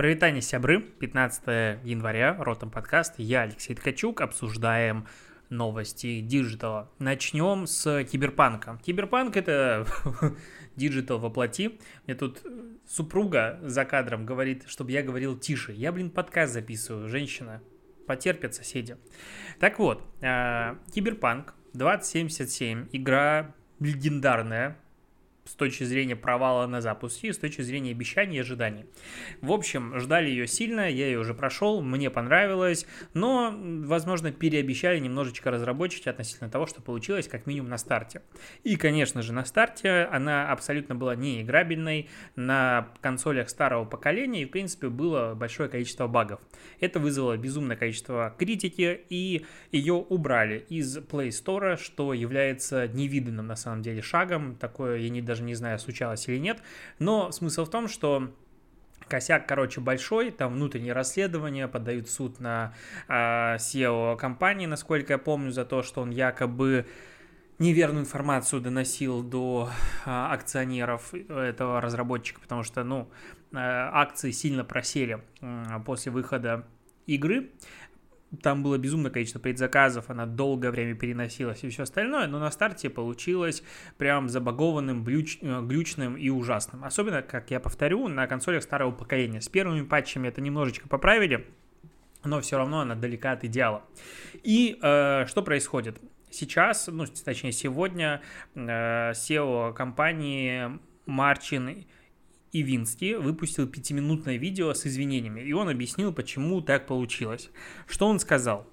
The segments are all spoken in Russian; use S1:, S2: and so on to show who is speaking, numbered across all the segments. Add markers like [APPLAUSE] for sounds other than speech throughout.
S1: Прывітанне, сябры, 15 января, Ртом подкаст, я Алексей Ткачук, обсуждаем новости диджитала. Начнем с киберпанка. Киберпанк это [LAUGHS] digital во плоти. Мне тут супруга за кадром говорит, чтобы я говорил тише. Я, блин, подкаст записываю, женщина. Потерпят соседи. Так вот, а, Киберпанк 2077, игра легендарная, с точки зрения провала на запуске с точки зрения обещаний и ожиданий. В общем, ждали ее сильно, я ее уже прошел, мне понравилось, но, возможно, переобещали немножечко разработчики относительно того, что получилось как минимум на старте. И, конечно же, на старте она абсолютно была неиграбельной на консолях старого поколения и, в принципе, было большое количество багов. Это вызвало безумное количество критики, и ее убрали из Play Store, что является невиданным на самом деле шагом. Такое я не даже даже не знаю, случалось или нет. Но смысл в том, что косяк, короче, большой, там внутреннее расследование, подают суд на э, SEO компании, насколько я помню, за то, что он якобы неверную информацию доносил до э, акционеров этого разработчика, потому что, ну, э, акции сильно просели э, после выхода игры там было безумное количество предзаказов, она долгое время переносилась и все остальное, но на старте получилось прям забагованным, глюч, э, глючным и ужасным. Особенно, как я повторю, на консолях старого поколения. С первыми патчами это немножечко поправили, но все равно она далека от идеала. И э, что происходит? Сейчас, ну, точнее, сегодня э, SEO компании Марчин Ивинский выпустил пятиминутное видео с извинениями, и он объяснил, почему так получилось. Что он сказал?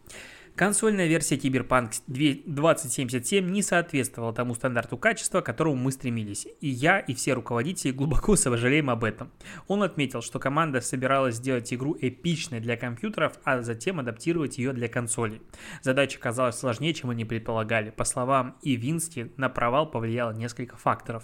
S1: Консольная версия Cyberpunk 2077 не соответствовала тому стандарту качества, к которому мы стремились, и я и все руководители глубоко [LAUGHS] сожалеем об этом. Он отметил, что команда собиралась сделать игру эпичной для компьютеров, а затем адаптировать ее для консолей. Задача казалась сложнее, чем они предполагали. По словам Ивински, на провал повлияло несколько факторов.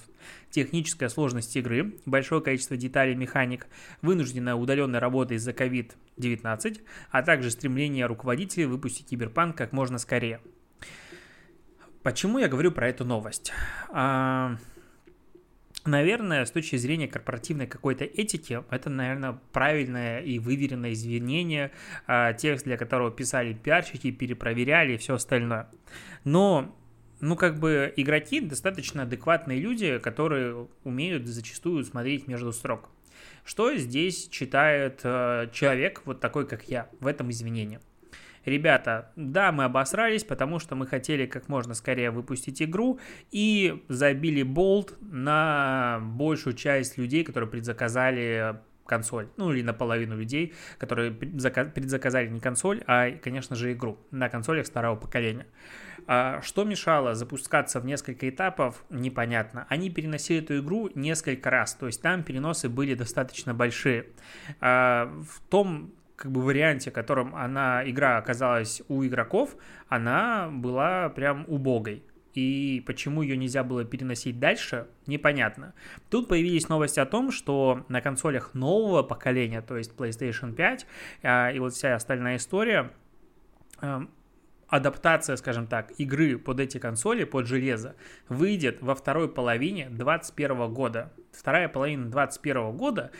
S1: Техническая сложность игры, большое количество деталей механик, вынужденная удаленная работа из-за COVID-19, а также стремление руководителей выпустить Киберпанк как можно скорее. Почему я говорю про эту новость? А, наверное, с точки зрения корпоративной какой-то этики, это, наверное, правильное и выверенное извинение, а, текст для которого писали пиарщики, перепроверяли и все остальное. Но ну, как бы игроки достаточно адекватные люди, которые умеют зачастую смотреть между строк. Что здесь читает э, человек, вот такой, как я, в этом извинении? Ребята, да, мы обосрались, потому что мы хотели как можно скорее выпустить игру и забили болт на большую часть людей, которые предзаказали консоль, ну или наполовину людей, которые предзаказали не консоль, а, конечно же, игру на консолях старого поколения. А что мешало запускаться в несколько этапов, непонятно. Они переносили эту игру несколько раз, то есть там переносы были достаточно большие. А в том как бы варианте, в котором она, игра оказалась у игроков, она была прям убогой. И почему ее нельзя было переносить дальше, непонятно. Тут появились новости о том, что на консолях нового поколения, то есть PlayStation 5 а, и вот вся остальная история, а, адаптация, скажем так, игры под эти консоли, под железо, выйдет во второй половине 2021 года. Вторая половина 2021 года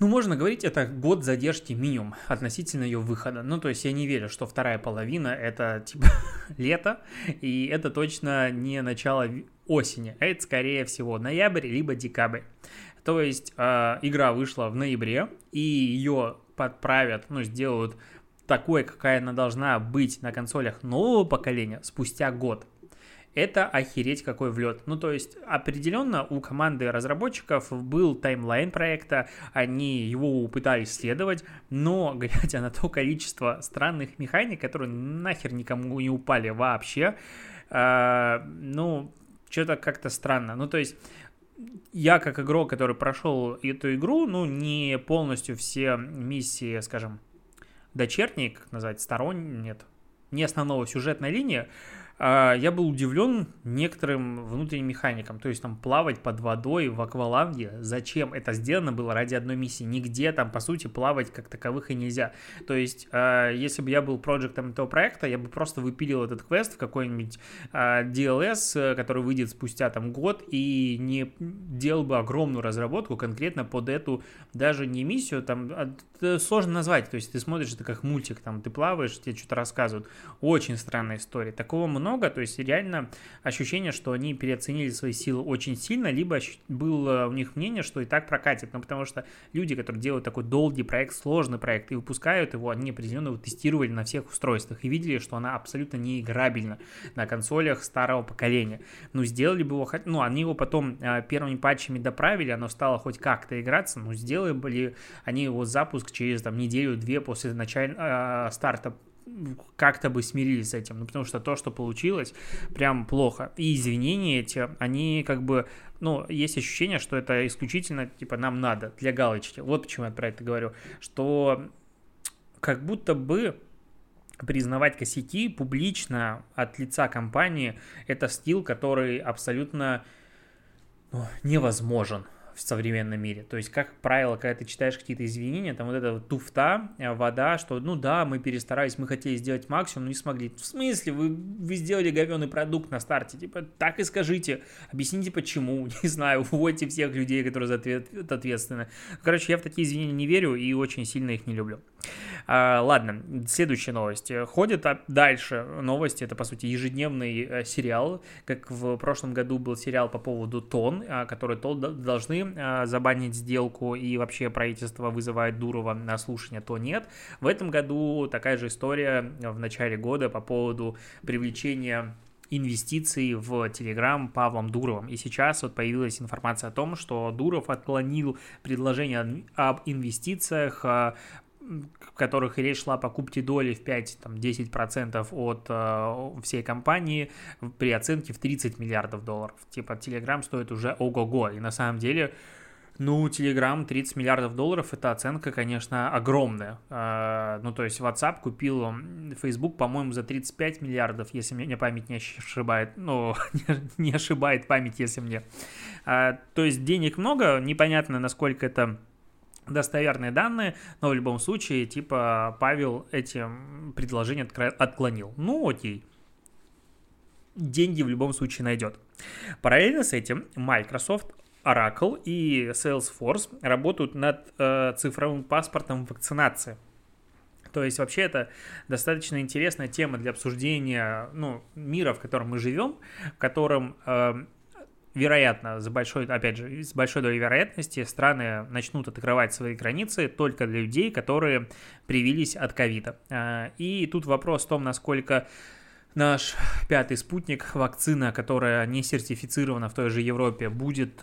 S1: ну, можно говорить, это год задержки минимум относительно ее выхода. Ну, то есть я не верю, что вторая половина это типа [LAUGHS] лето, и это точно не начало осени, а это скорее всего ноябрь либо декабрь. То есть э, игра вышла в ноябре, и ее подправят, ну, сделают такой, какая она должна быть на консолях нового поколения спустя год это охереть какой влет. Ну, то есть, определенно у команды разработчиков был таймлайн проекта, они его пытались следовать, но, [LAUGHS] глядя на то количество странных механик, которые нахер никому не упали вообще, э, ну, что-то как-то странно. Ну, то есть, я как игрок, который прошел эту игру, ну, не полностью все миссии, скажем, дочерние, как назвать, сторонние, нет, не основного сюжетной линии, я был удивлен некоторым внутренним механикам, то есть там плавать под водой в акваланге, зачем это сделано было ради одной миссии, нигде там по сути плавать как таковых и нельзя, то есть а, если бы я был проектом этого проекта, я бы просто выпилил этот квест в какой-нибудь а, DLS, который выйдет спустя там год и не делал бы огромную разработку конкретно под эту даже не миссию, там сложно назвать, то есть ты смотришь это как мультик, там ты плаваешь, тебе что-то рассказывают, очень странная история, такого много много, то есть реально ощущение, что они переоценили свои силы очень сильно, либо было у них мнение, что и так прокатит, ну потому что люди, которые делают такой долгий проект, сложный проект и выпускают его, они определенно его тестировали на всех устройствах и видели, что она абсолютно не играбельна на консолях старого поколения. Ну сделали бы его, ну они его потом а, первыми патчами доправили, оно стало хоть как-то играться, но сделали бы они его запуск через там неделю-две после начала э, старта как-то бы смирились с этим, ну, потому что то, что получилось, прям плохо. И извинения эти, они как бы, ну, есть ощущение, что это исключительно, типа, нам надо, для галочки. Вот почему я про это говорю, что как будто бы признавать косяки публично от лица компании, это стил, который абсолютно ну, невозможен в современном мире. То есть, как правило, когда ты читаешь какие-то извинения, там вот эта вот туфта, э, вода, что, ну да, мы перестарались, мы хотели сделать максимум, но не смогли. В смысле? Вы, вы сделали говенный продукт на старте, типа, так и скажите, объясните почему, [LAUGHS] не знаю, уводите всех людей, которые за ответ, ответственны. Короче, я в такие извинения не верю и очень сильно их не люблю. А, ладно, следующая новость. Ходит дальше новости, это, по сути, ежедневный э, сериал, как в прошлом году был сериал по поводу ТОН, а, который ТОН должны а, забанить сделку, и вообще правительство вызывает Дурова на слушание, то нет. В этом году такая же история в начале года по поводу привлечения инвестиций в Телеграм Павлом Дуровым. И сейчас вот появилась информация о том, что Дуров отклонил предложение об инвестициях в которых речь шла о покупке доли в 5-10% от э, всей компании при оценке в 30 миллиардов долларов. Типа Telegram стоит уже ого-го. И на самом деле, ну, Telegram 30 миллиардов долларов, это оценка, конечно, огромная. Э, ну, то есть WhatsApp купил Facebook, по-моему, за 35 миллиардов, если мне память не ошибает. Ну, [LAUGHS] не ошибает память, если мне. Э, то есть денег много, непонятно, насколько это достоверные данные, но в любом случае, типа, Павел эти предложения отклонил. Ну, окей. Деньги в любом случае найдет. Параллельно с этим Microsoft, Oracle и Salesforce работают над э, цифровым паспортом вакцинации. То есть вообще это достаточно интересная тема для обсуждения ну, мира, в котором мы живем, в котором э, вероятно, за большой, опять же, с большой долей вероятности страны начнут открывать свои границы только для людей, которые привились от ковида. А, и тут вопрос в том, насколько наш пятый спутник, вакцина, которая не сертифицирована в той же Европе, будет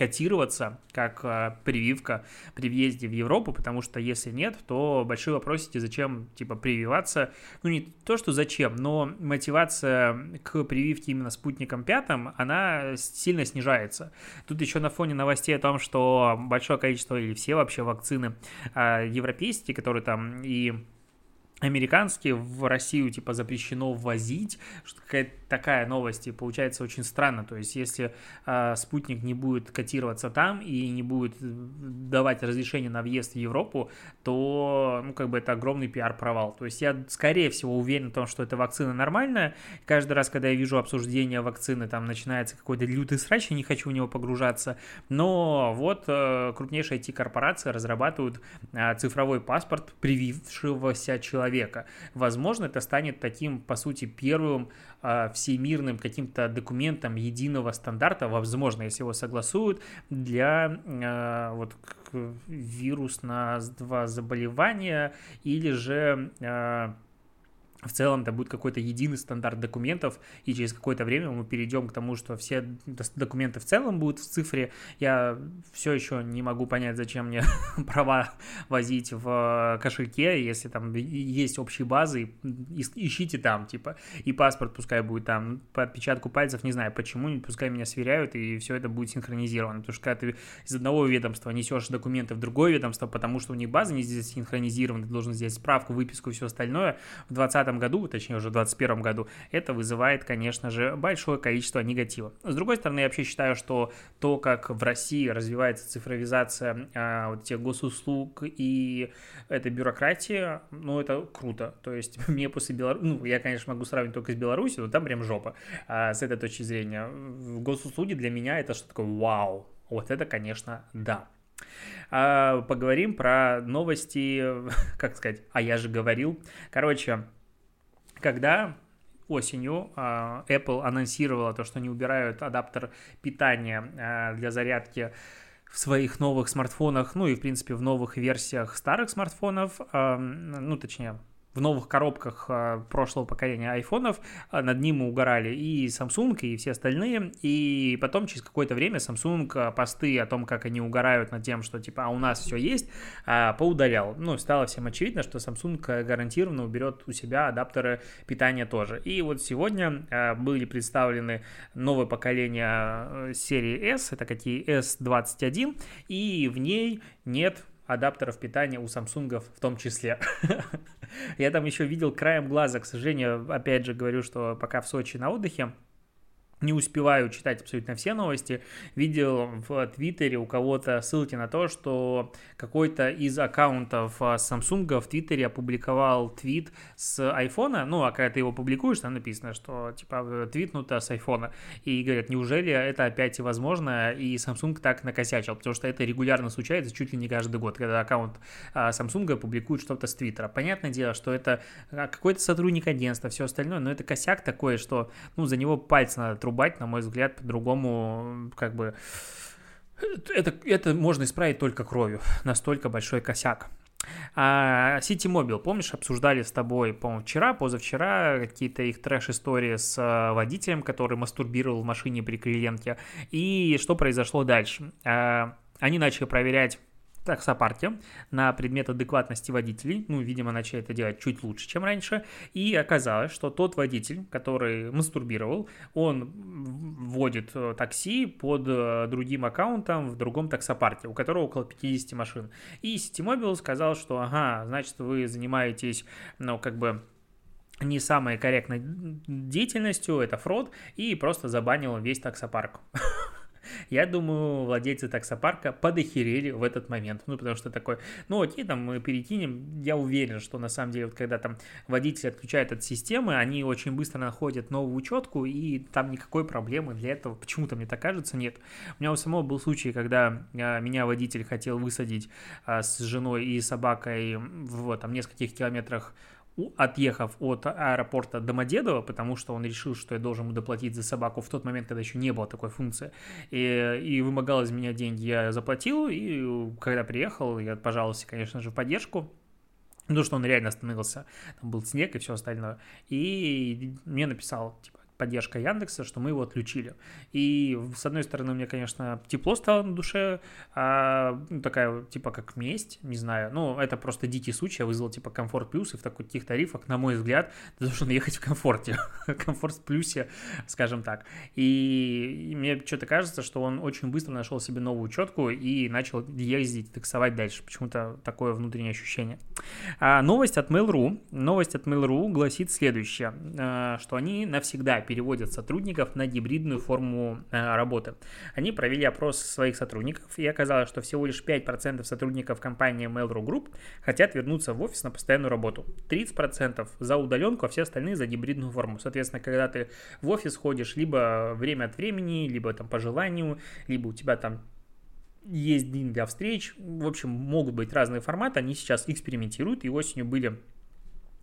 S1: котироваться как а, прививка при въезде в Европу, потому что если нет, то большие вопросики, зачем, типа, прививаться. Ну, не то, что зачем, но мотивация к прививке именно спутником пятым, она сильно снижается. Тут еще на фоне новостей о том, что большое количество или все вообще вакцины а, европейские, которые там и американские в Россию типа запрещено ввозить, что какая-то такая новость, и получается очень странно, то есть если э, спутник не будет котироваться там и не будет давать разрешение на въезд в Европу, то, ну, как бы это огромный пиар-провал, то есть я, скорее всего, уверен в том, что эта вакцина нормальная, каждый раз, когда я вижу обсуждение вакцины, там начинается какой-то лютый срач, я не хочу в него погружаться, но вот э, крупнейшие IT-корпорации разрабатывают э, цифровой паспорт привившегося человека, человека. Возможно, это станет таким, по сути, первым э, всемирным каким-то документом единого стандарта, возможно, если его согласуют, для э, вот вирусного заболевания или же э, в целом это будет какой-то единый стандарт документов, и через какое-то время мы перейдем к тому, что все документы в целом будут в цифре. Я все еще не могу понять, зачем мне [LAUGHS] права возить в кошельке, если там есть общие базы, ищите там, типа, и паспорт пускай будет там, по отпечатку пальцев, не знаю почему, пускай меня сверяют, и все это будет синхронизировано, потому что когда ты из одного ведомства несешь документы в другое ведомство, потому что у них базы не здесь синхронизированы, ты должен сделать справку, выписку и все остальное, в 20 году, точнее уже в 2021 году, это вызывает, конечно же, большое количество негатива. С другой стороны, я вообще считаю, что то, как в России развивается цифровизация а, вот тех госуслуг и эта бюрократия, ну, это круто. То есть [LAUGHS] мне после Беларуси, ну, я, конечно, могу сравнить только с Беларусью, но там прям жопа а, с этой точки зрения. В госуслуги для меня это что такое вау. Вот это, конечно, да. А, поговорим про новости, [LAUGHS] как сказать, а я же говорил. Короче, когда осенью а, Apple анонсировала то, что они убирают адаптер питания а, для зарядки в своих новых смартфонах, ну и, в принципе, в новых версиях старых смартфонов, ну, точнее, в новых коробках а, прошлого поколения айфонов а, над ним угорали и Samsung, и все остальные, и потом через какое-то время Samsung а, посты о том, как они угорают над тем, что типа, а у нас все есть, поудалял. Ну, стало всем очевидно, что Samsung гарантированно уберет у себя адаптеры питания тоже. И вот сегодня были представлены новое поколение серии S, это какие S21, и в ней нет адаптеров питания у Samsung в том числе. [LAUGHS] Я там еще видел краем глаза, к сожалению, опять же говорю, что пока в Сочи на отдыхе, не успеваю читать абсолютно все новости, видел в Твиттере у кого-то ссылки на то, что какой-то из аккаунтов а, Samsung в Твиттере опубликовал твит с айфона, ну, а когда ты его публикуешь, там написано, что, типа, твитнуто с айфона, и говорят, неужели это опять возможно, и Samsung так накосячил, потому что это регулярно случается чуть ли не каждый год, когда аккаунт а, Samsung публикует что-то с Твиттера. Понятное дело, что это а, какой-то сотрудник агентства, все остальное, но это косяк такой, что, ну, за него пальцы надо рубать, на мой взгляд, по-другому, как бы, это, это можно исправить только кровью, настолько большой косяк. А City Mobile, помнишь, обсуждали с тобой, по-моему, вчера, позавчера какие-то их трэш-истории с э, водителем, который мастурбировал в машине при клиентке, и что произошло дальше. А, они начали проверять таксопарке на предмет адекватности водителей. Ну, видимо, начали это делать чуть лучше, чем раньше. И оказалось, что тот водитель, который мастурбировал, он вводит э, такси под э, другим аккаунтом в другом таксопарке, у которого около 50 машин. И Ситимобил сказал, что, ага, значит, вы занимаетесь, ну, как бы не самой корректной деятельностью, это фрод, и просто забанил весь таксопарк. [LAUGHS] Я думаю, владельцы таксопарка подохерели в этот момент. Ну, потому что такой, ну окей, там мы перекинем. Я уверен, что на самом деле, вот, когда там водитель отключает от системы, они очень быстро находят новую учетку, и там никакой проблемы для этого, почему-то мне так кажется, нет. У меня у самого был случай, когда а, меня водитель хотел высадить а, с женой и собакой в там нескольких километрах отъехав от аэропорта Домодедово, потому что он решил, что я должен доплатить за собаку в тот момент, когда еще не было такой функции, и, и вымогал из меня деньги, я заплатил, и когда приехал, я пожаловался, конечно же, в поддержку, ну, что он реально остановился, там был снег и все остальное, и мне написал, типа, поддержка Яндекса, что мы его отключили. И с одной стороны, мне, конечно, тепло стало на душе, а, ну, такая, типа, как месть, не знаю, ну, это просто дикий случай, я вызвал, типа, комфорт плюс, и в таких тарифах, на мой взгляд, [LAUGHS] ты должен ехать в комфорте, [LAUGHS] комфорт плюсе, скажем так. И, и мне что-то кажется, что он очень быстро нашел себе новую учетку и начал ездить, таксовать дальше, почему-то такое внутреннее ощущение. А, новость от Mail.ru, новость от Mail.ru гласит следующее, а, что они навсегда переводят сотрудников на гибридную форму э, работы. Они провели опрос своих сотрудников, и оказалось, что всего лишь 5% сотрудников компании Mail.ru Group хотят вернуться в офис на постоянную работу. 30% за удаленку, а все остальные за гибридную форму. Соответственно, когда ты в офис ходишь либо время от времени, либо там по желанию, либо у тебя там есть день для встреч. В общем, могут быть разные форматы. Они сейчас экспериментируют, и осенью были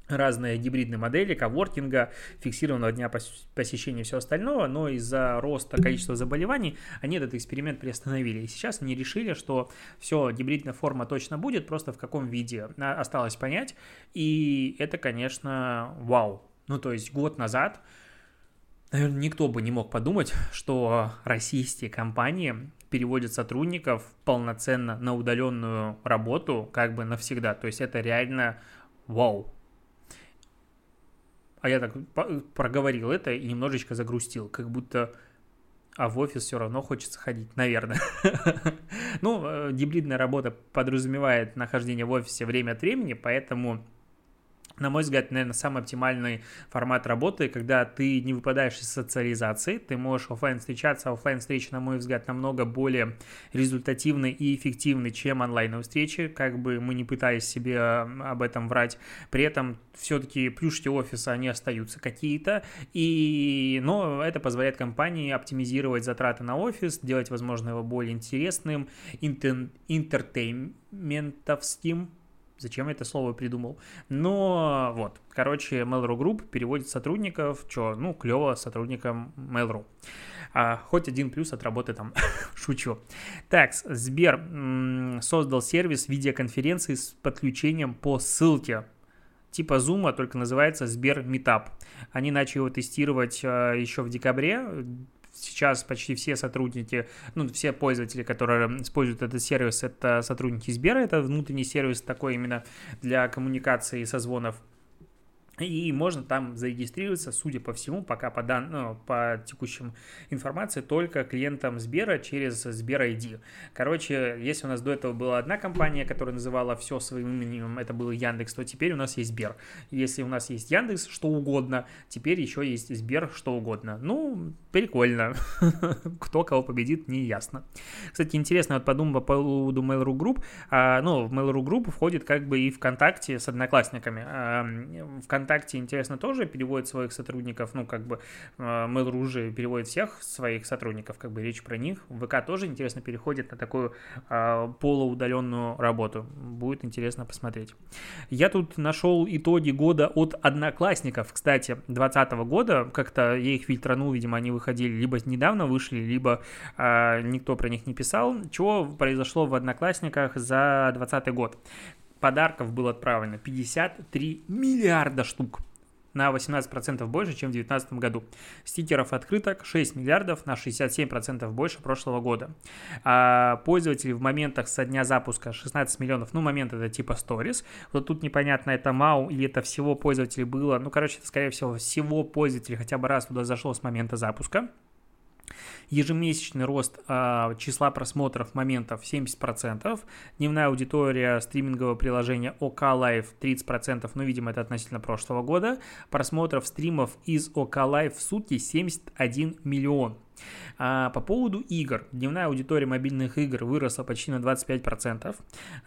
S1: разные гибридные модели коворкинга, фиксированного дня посещения и все остального, но из-за роста количества заболеваний они этот эксперимент приостановили. И сейчас они решили, что все, гибридная форма точно будет, просто в каком виде осталось понять. И это, конечно, вау. Ну, то есть год назад, наверное, никто бы не мог подумать, что российские компании переводят сотрудников полноценно на удаленную работу как бы навсегда. То есть это реально вау, а я так проговорил это и немножечко загрустил, как будто а в офис все равно хочется ходить, наверное. [LAUGHS] ну, э, гибридная работа подразумевает нахождение в офисе время от времени, поэтому на мой взгляд, наверное, самый оптимальный формат работы, когда ты не выпадаешь из социализации, ты можешь офлайн встречаться, офлайн встречи, на мой взгляд, намного более результативны и эффективны, чем онлайновые встречи, как бы мы не пытались себе об этом врать. При этом все-таки плюшки офиса, они остаются какие-то, и, но это позволяет компании оптимизировать затраты на офис, делать, возможно, его более интересным, интер интертейментовским, Зачем я это слово придумал? Но вот, короче, Mail.ru Group переводит сотрудников, что, ну, клево сотрудникам Mail.ru. А, хоть один плюс от работы там, [LAUGHS] шучу. Так, Сбер создал сервис видеоконференции с подключением по ссылке типа Zoom, только называется Сбер Meetup. Они начали его тестировать а, еще в декабре, сейчас почти все сотрудники, ну, все пользователи, которые используют этот сервис, это сотрудники Сбера, это внутренний сервис такой именно для коммуникации и созвонов и можно там зарегистрироваться, судя по всему, пока по, дан... ну, по текущим информации, только клиентам Сбера через Сбер ID. Короче, если у нас до этого была одна компания, которая называла все своим именем, это был Яндекс, то теперь у нас есть Сбер. Если у нас есть Яндекс, что угодно, теперь еще есть Сбер, что угодно. Ну, прикольно. [LAUGHS] Кто кого победит, не ясно. Кстати, интересно, вот подумал по поводу Mail.ru Group. А, ну, в Mail.ru Group входит как бы и ВКонтакте с одноклассниками. А, ВКонтакте ВКонтакте, интересно, тоже переводит своих сотрудников, ну, как бы э, Mail.ru уже переводит всех своих сотрудников, как бы речь про них. ВК тоже, интересно, переходит на такую э, полуудаленную работу. Будет интересно посмотреть. Я тут нашел итоги года от одноклассников, кстати, 2020 года. Как-то я их фильтранул, видимо, они выходили либо недавно вышли, либо э, никто про них не писал. Чего произошло в одноклассниках за 2020 год? Подарков было отправлено 53 миллиарда штук на 18% больше, чем в 2019 году. Стикеров открыток 6 миллиардов на 67% больше прошлого года. А пользователи в моментах со дня запуска 16 миллионов, ну, момент это типа Stories. Вот тут непонятно, это MAU или это всего пользователей было. Ну, короче, это, скорее всего, всего пользователей хотя бы раз туда зашло с момента запуска. Ежемесячный рост э, числа просмотров моментов 70%. Дневная аудитория стримингового приложения OK Live 30%, ну, видимо, это относительно прошлого года. Просмотров стримов из OK Live в сутки 71 миллион. А по поводу игр. Дневная аудитория мобильных игр выросла почти на 25%.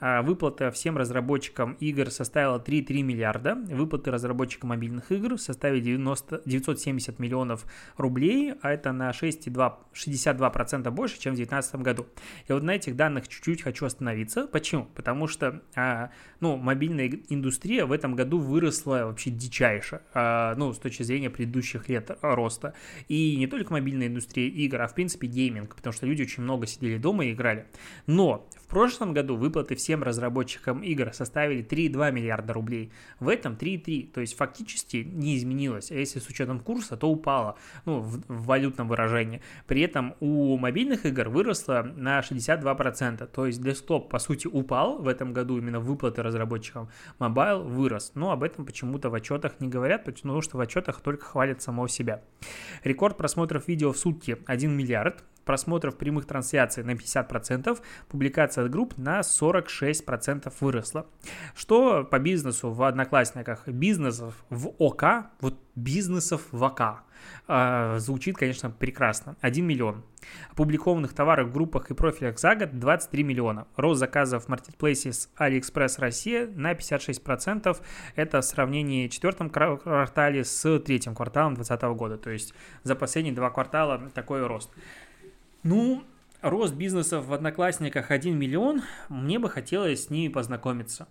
S1: А выплата всем разработчикам игр составила 3,3 миллиарда. Выплаты разработчикам мобильных игр составили 90, 970 миллионов рублей, а это на 6,2, 62% больше, чем в 2019 году. И вот на этих данных чуть-чуть хочу остановиться. Почему? Потому что а, ну, мобильная индустрия в этом году выросла вообще дичайше, а, ну, с точки зрения предыдущих лет роста. И не только мобильная индустрия игр, игр, а в принципе гейминг, потому что люди очень много сидели дома и играли. Но в прошлом году выплаты всем разработчикам игр составили 3,2 миллиарда рублей. В этом 3,3, то есть фактически не изменилось. А если с учетом курса, то упало, ну, в, в валютном выражении. При этом у мобильных игр выросло на 62%, то есть десктоп, по сути, упал в этом году, именно выплаты разработчикам. Mobile вырос, но об этом почему-то в отчетах не говорят, потому что в отчетах только хвалят самого себя. Рекорд просмотров видео в сутки 1 миллиард, просмотров прямых трансляций на 50%, публикация групп на 46% выросла. Что по бизнесу в Одноклассниках? Бизнесов в ОК, вот бизнесов в ОК, э, звучит, конечно, прекрасно. 1 миллион. Опубликованных товаров в группах и профилях за год 23 миллиона. Рост заказов в маркетплейсе с AliExpress Россия на 56%. Это в сравнении четвертом квартале с третьим кварталом 2020 года. То есть за последние два квартала такой рост. Ну, рост бизнесов в Одноклассниках 1 миллион, мне бы хотелось с ними познакомиться.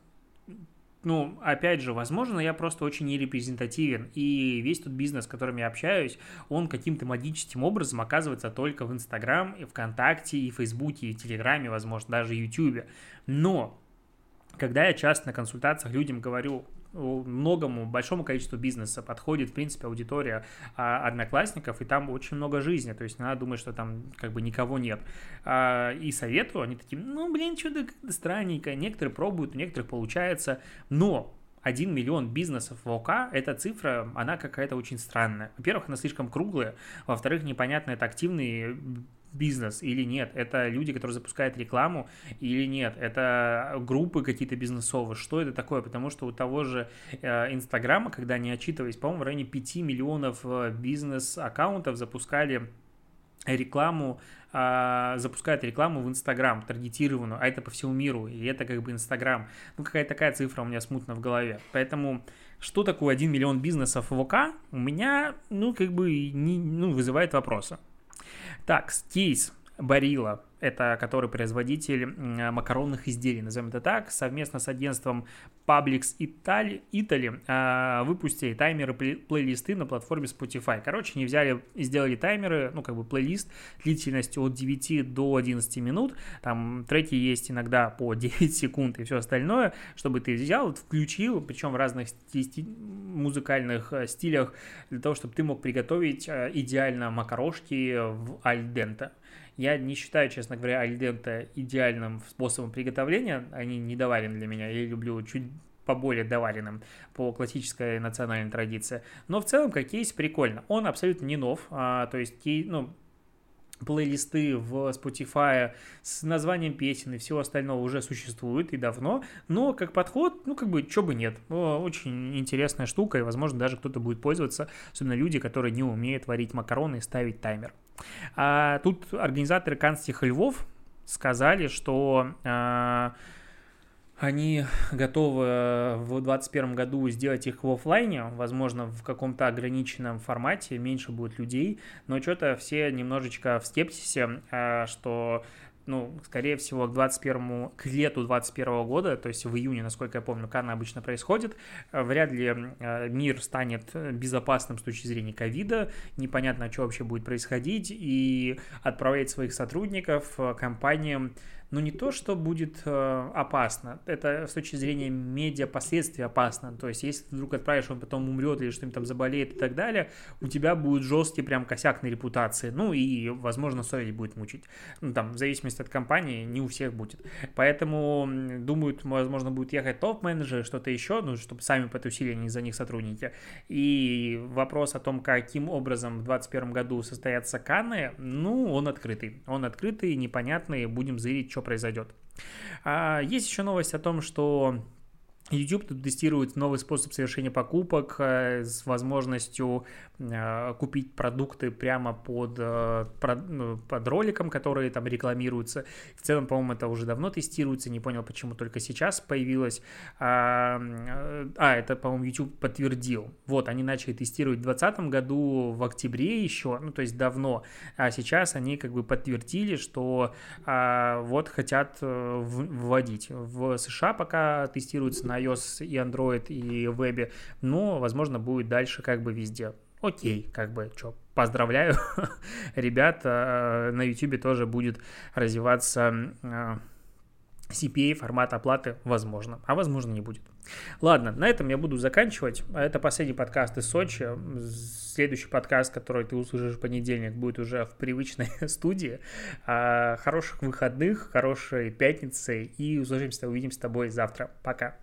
S1: Ну, опять же, возможно, я просто очень нерепрезентативен, и весь тот бизнес, с которым я общаюсь, он каким-то магическим образом оказывается только в Инстаграм, и ВКонтакте, и Фейсбуке, и Телеграме, возможно, даже Ютубе. Но когда я часто на консультациях людям говорю, многому, большому количеству бизнеса подходит, в принципе, аудитория а, одноклассников, и там очень много жизни, то есть надо думать, что там как бы никого нет. А, и советую, они такие, ну, блин, что-то странненько, некоторые пробуют, у некоторых получается, но 1 миллион бизнесов в ОК, эта цифра, она какая-то очень странная. Во-первых, она слишком круглая, во-вторых, непонятно, это активные бизнес или нет, это люди, которые запускают рекламу или нет, это группы какие-то бизнесовые, что это такое, потому что у того же э, Инстаграма, когда они отчитывались, по-моему, в районе 5 миллионов э, бизнес-аккаунтов запускали рекламу, а, запускают рекламу в Инстаграм, таргетированную, а это по всему миру, и это как бы Инстаграм. Ну, какая-то такая цифра у меня смутно в голове. Поэтому что такое 1 миллион бизнесов в ОК, у меня, ну, как бы, не, ну, вызывает вопросы. Так, кейс Барила это который производитель макаронных изделий, назовем это так, совместно с агентством Publix Italy, Italy а, выпустили таймеры, плейлисты на платформе Spotify. Короче, они взяли и сделали таймеры, ну, как бы плейлист длительностью от 9 до 11 минут, там треки есть иногда по [LAUGHS] 9 секунд и все остальное, чтобы ты взял, включил, причем в разных стили, музыкальных э, стилях, для того, чтобы ты мог приготовить э, идеально макарошки в альдента. Я не считаю, честно говоря, альдента идеальным способом приготовления. Они не доварены для меня. Я люблю чуть поболее доваренным по классической национальной традиции. Но в целом, как кейс, прикольно. Он абсолютно не нов. А, то есть, ну, плейлисты в Spotify с названием песен и всего остального уже существуют и давно, но как подход, ну, как бы, чё бы нет. Очень интересная штука, и, возможно, даже кто-то будет пользоваться, особенно люди, которые не умеют варить макароны и ставить таймер. А тут организаторы Канстиха Львов сказали, что а, они готовы в 2021 году сделать их в офлайне, возможно, в каком-то ограниченном формате, меньше будет людей, но что-то все немножечко в скепсисе, а, что ну, скорее всего, к 21 к лету 21 года, то есть в июне, насколько я помню, Канна обычно происходит, э, вряд ли э, мир станет безопасным с точки зрения ковида, непонятно, что вообще будет происходить, и отправлять своих сотрудников э, компаниям ну не то, что будет э, опасно, это с точки зрения медиа последствий опасно, то есть если ты вдруг отправишь, он потом умрет или что-нибудь там заболеет и так далее, у тебя будет жесткий прям косяк на репутации, ну и, возможно, совесть будет мучить, ну там, в зависимости от компании, не у всех будет, поэтому думают, возможно, будет ехать топ-менеджеры, что-то еще, ну, чтобы сами потусили, не за них сотрудники, и вопрос о том, каким образом в 2021 году состоятся Канны, ну, он открытый, он открытый, непонятный, будем зырить, что произойдет. А, есть еще новость о том, что YouTube тут тестирует новый способ совершения покупок э, с возможностью э, купить продукты прямо под, э, ну, под роликом, которые там рекламируются. В целом, по-моему, это уже давно тестируется, не понял, почему только сейчас появилось. А, а это, по-моему, YouTube подтвердил. Вот, они начали тестировать в 2020 году, в октябре еще, ну, то есть давно. А сейчас они как бы подтвердили, что а, вот хотят вводить. В США пока тестируется на iOS и Android и вебе, но, возможно, будет дальше как бы везде. Окей, как бы, что, поздравляю, [LAUGHS] ребят, э, на YouTube тоже будет развиваться э, CPA формат оплаты возможно, а возможно не будет. Ладно, на этом я буду заканчивать. Это последний подкаст из Сочи. Следующий подкаст, который ты услышишь в понедельник, будет уже в привычной [LAUGHS] студии. А, хороших выходных, хорошей пятницы и услышимся, увидимся с тобой завтра. Пока.